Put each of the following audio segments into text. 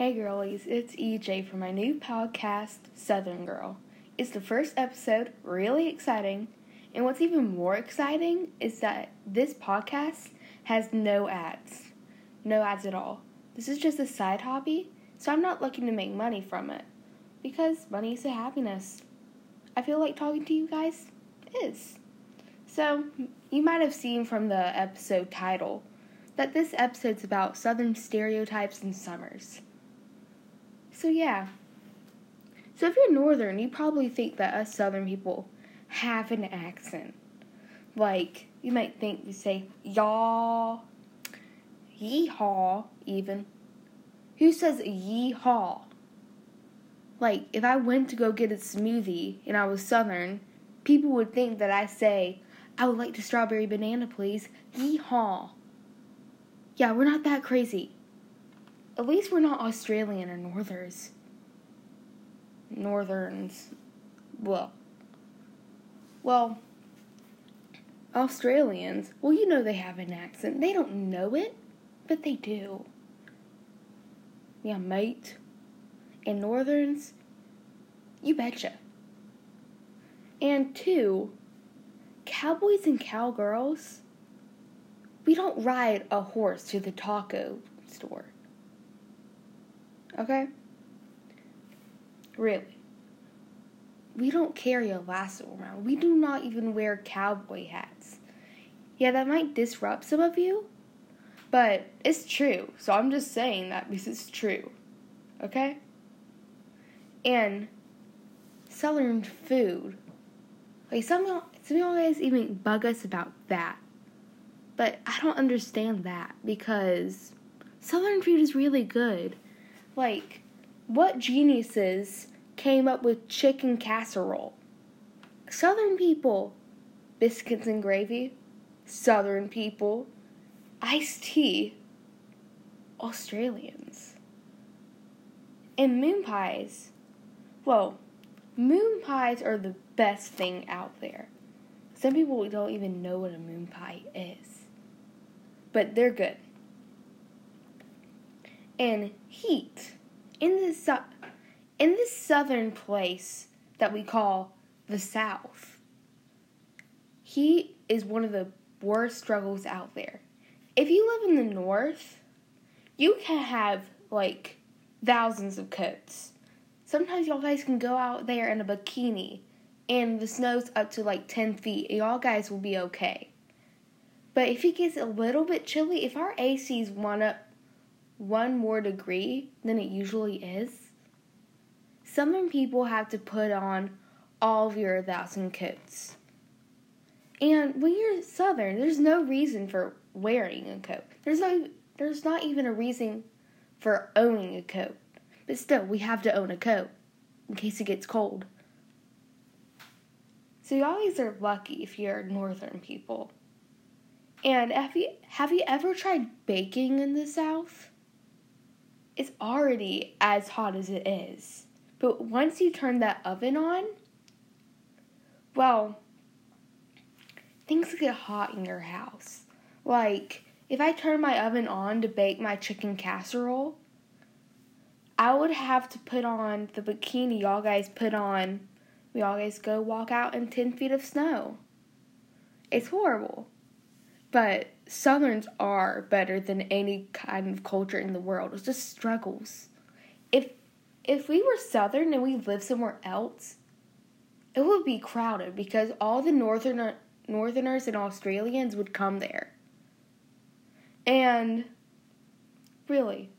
Hey girlies, it's EJ from my new podcast, Southern Girl. It's the first episode, really exciting. And what's even more exciting is that this podcast has no ads. No ads at all. This is just a side hobby, so I'm not looking to make money from it. Because money is a happiness. I feel like talking to you guys is. So, you might have seen from the episode title that this episode's about Southern stereotypes and summers. So, yeah. So, if you're Northern, you probably think that us Southern people have an accent. Like, you might think we say y'all, yeehaw, even. Who says yeehaw? Like, if I went to go get a smoothie and I was Southern, people would think that I say, I would like the strawberry banana, please. Yeehaw. Yeah, we're not that crazy. At least we're not Australian or Northers. Northerns. Well. Well. Australians, well, you know they have an accent. They don't know it, but they do. Yeah, mate. And Northerns, you betcha. And two, cowboys and cowgirls, we don't ride a horse to the taco store. Okay? Really. We don't carry a lasso around. We do not even wear cowboy hats. Yeah, that might disrupt some of you, but it's true. So I'm just saying that because it's true. Okay? And southern food. Like some y'all, some y'all guys even bug us about that. But I don't understand that because southern food is really good. Like, what geniuses came up with chicken casserole? Southern people. Biscuits and gravy. Southern people. Iced tea. Australians. And moon pies. Well, moon pies are the best thing out there. Some people don't even know what a moon pie is. But they're good. And heat. In this su- in this southern place that we call the South, heat is one of the worst struggles out there. If you live in the North, you can have like thousands of coats. Sometimes y'all guys can go out there in a bikini and the snow's up to like 10 feet y'all guys will be okay. But if it gets a little bit chilly, if our ACs one up one more degree than it usually is, southern people have to put on all of your thousand coats. And when you're southern, there's no reason for wearing a coat. There's no there's not even a reason for owning a coat. But still, we have to own a coat in case it gets cold. So you always are lucky if you're northern people. And have you have you ever tried baking in the south? It's already as hot as it is. But once you turn that oven on, well, things get hot in your house. Like, if I turn my oven on to bake my chicken casserole, I would have to put on the bikini y'all guys put on. We all guys go walk out in 10 feet of snow. It's horrible. But Southerns are better than any kind of culture in the world. It's just struggles. If if we were Southern and we lived somewhere else, it would be crowded because all the northerner Northerners and Australians would come there. And really,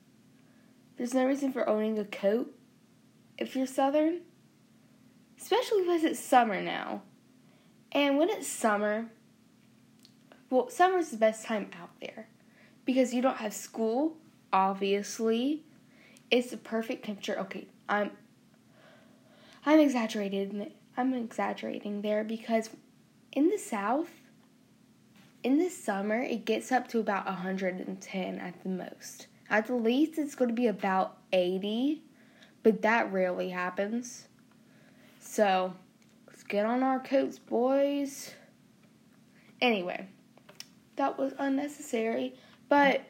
there's no reason for owning a coat if you're Southern, especially because it's summer now. And when it's summer, well, summer's the best time out there because you don't have school, obviously. It's the perfect temperature. Okay, I'm I'm exaggerated. I'm exaggerating there because in the south in the summer it gets up to about 110 at the most. At the least it's going to be about 80, but that rarely happens. So, let's get on our coats, boys. Anyway, that was unnecessary, but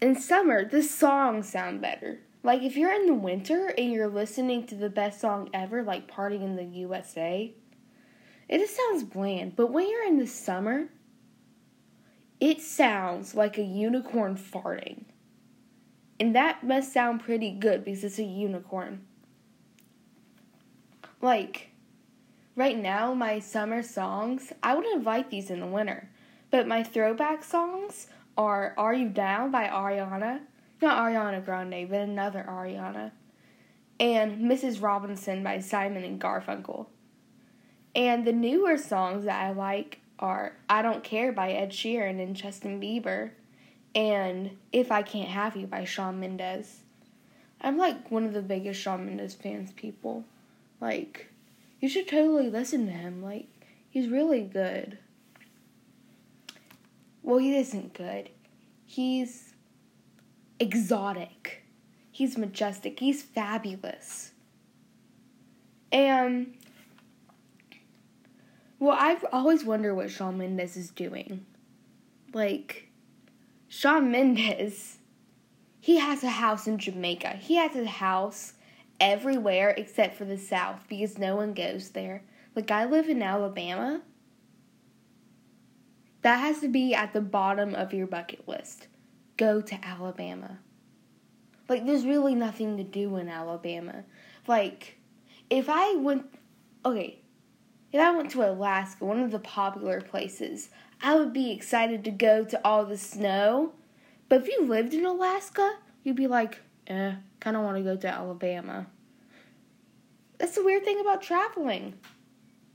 in summer, the songs sound better. Like if you're in the winter and you're listening to the best song ever, like Party in the USA, it just sounds bland. But when you're in the summer, it sounds like a unicorn farting. And that must sound pretty good because it's a unicorn. Like, right now, my summer songs, I would invite these in the winter. But my throwback songs are Are You Down by Ariana not Ariana Grande, but another Ariana, and Mrs. Robinson by Simon and Garfunkel. And the newer songs that I like are I Don't Care by Ed Sheeran and Justin Bieber, and If I Can't Have You by Shawn Mendes. I'm like one of the biggest Shawn Mendes fans people. Like, you should totally listen to him. Like, he's really good. Well, he isn't good. He's exotic. He's majestic. He's fabulous. And well, I've always wondered what Shawn Mendes is doing. Like Shawn Mendes, he has a house in Jamaica. He has a house everywhere except for the South because no one goes there. Like I live in Alabama. That has to be at the bottom of your bucket list go to Alabama. Like, there's really nothing to do in Alabama. Like, if I went, okay, if I went to Alaska, one of the popular places, I would be excited to go to all the snow. But if you lived in Alaska, you'd be like, eh, kind of want to go to Alabama. That's the weird thing about traveling.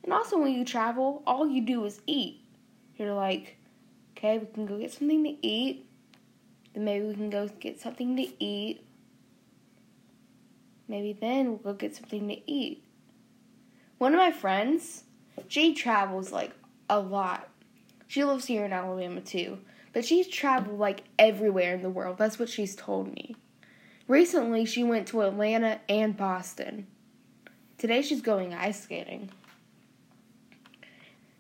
And also, when you travel, all you do is eat. You're like, okay, we can go get something to eat. Then maybe we can go get something to eat. Maybe then we'll go get something to eat. One of my friends, she travels like a lot. She lives here in Alabama too, but she's traveled like everywhere in the world. That's what she's told me. Recently, she went to Atlanta and Boston. Today, she's going ice skating.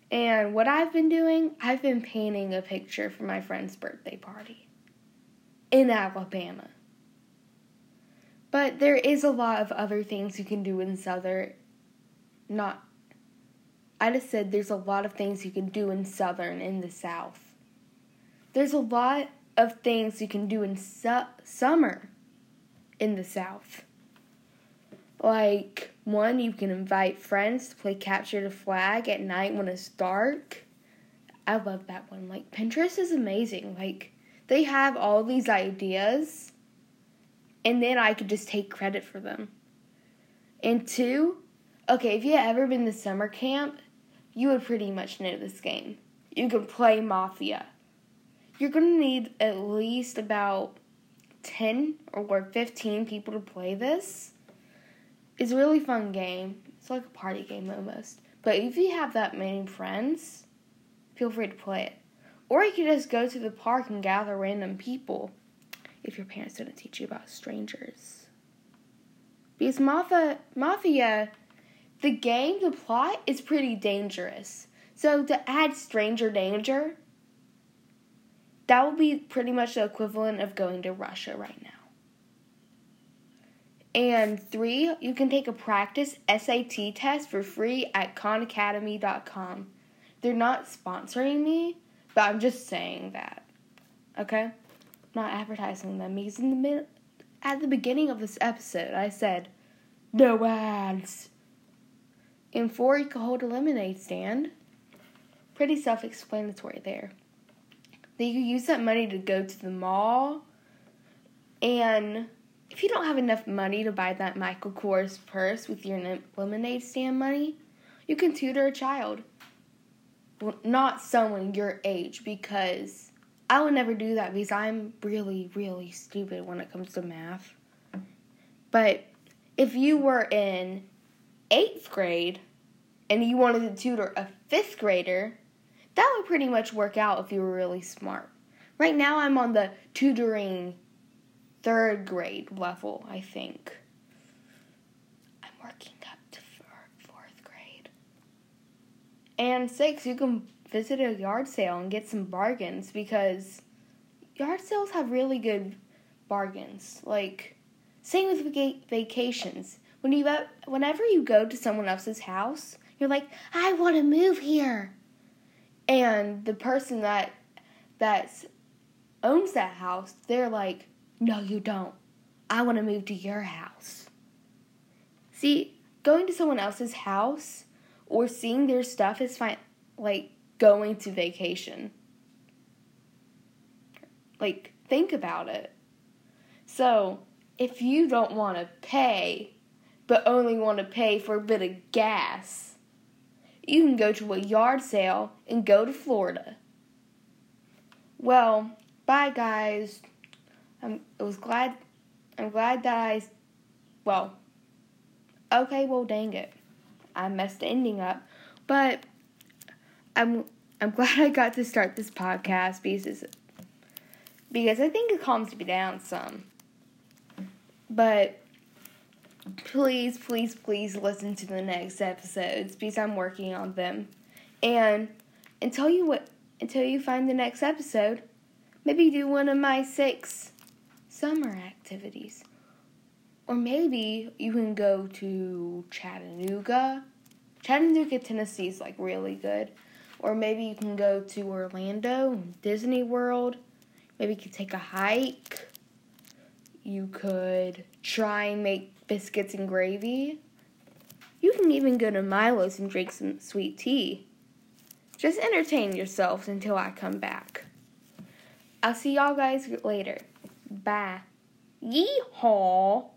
And what I've been doing, I've been painting a picture for my friend's birthday party in Alabama. But there is a lot of other things you can do in Southern. Not. I just said there's a lot of things you can do in Southern in the South. There's a lot of things you can do in su- summer in the South. Like, one, you can invite friends to play capture the flag at night when it's dark. I love that one. Like, Pinterest is amazing. Like, they have all these ideas, and then I could just take credit for them. And two, okay, if you had ever been to summer camp, you would pretty much know this game. You can play Mafia. You're gonna need at least about 10 or 15 people to play this. It's a really fun game. It's like a party game almost. But if you have that many friends, feel free to play it. Or you could just go to the park and gather random people if your parents didn't teach you about strangers. Because Mafia, Mafia, the game, the plot is pretty dangerous. So to add stranger danger, that would be pretty much the equivalent of going to Russia right now. And three, you can take a practice SAT test for free at khanacademy.com. They're not sponsoring me, but I'm just saying that. Okay? I'm not advertising them because in the mid- at the beginning of this episode I said no ads. In four you can hold a lemonade stand. Pretty self explanatory there. Then you use that money to go to the mall. And if you don't have enough money to buy that Michael Kors purse with your lemonade stand money, you can tutor a child not someone your age because I would never do that because I'm really, really stupid when it comes to math. But if you were in eighth grade and you wanted to tutor a fifth grader, that would pretty much work out if you were really smart. Right now, I'm on the tutoring third grade level, I think. I'm working up to fourth grade. and six, you can visit a yard sale and get some bargains because yard sales have really good bargains. Like same with vac- vacations. When you whenever you go to someone else's house, you're like, "I want to move here." And the person that that owns that house, they're like, "No, you don't. I want to move to your house." See, going to someone else's house or seeing their stuff is fine like going to vacation. Like think about it. So, if you don't want to pay but only want to pay for a bit of gas, you can go to a yard sale and go to Florida. Well, bye guys. Um, I'm I was glad I'm glad that I well okay, well dang it. I messed the ending up. But I'm I'm glad I got to start this podcast because because I think it calms me down some. But please, please, please listen to the next episodes because I'm working on them. And until you until you find the next episode, maybe do one of my six summer activities. Or maybe you can go to Chattanooga. Chattanooga, Tennessee is like really good. Or maybe you can go to Orlando, Disney World. Maybe you could take a hike. You could try and make biscuits and gravy. You can even go to Milo's and drink some sweet tea. Just entertain yourselves until I come back. I'll see y'all guys later. Bye. Yeehaw!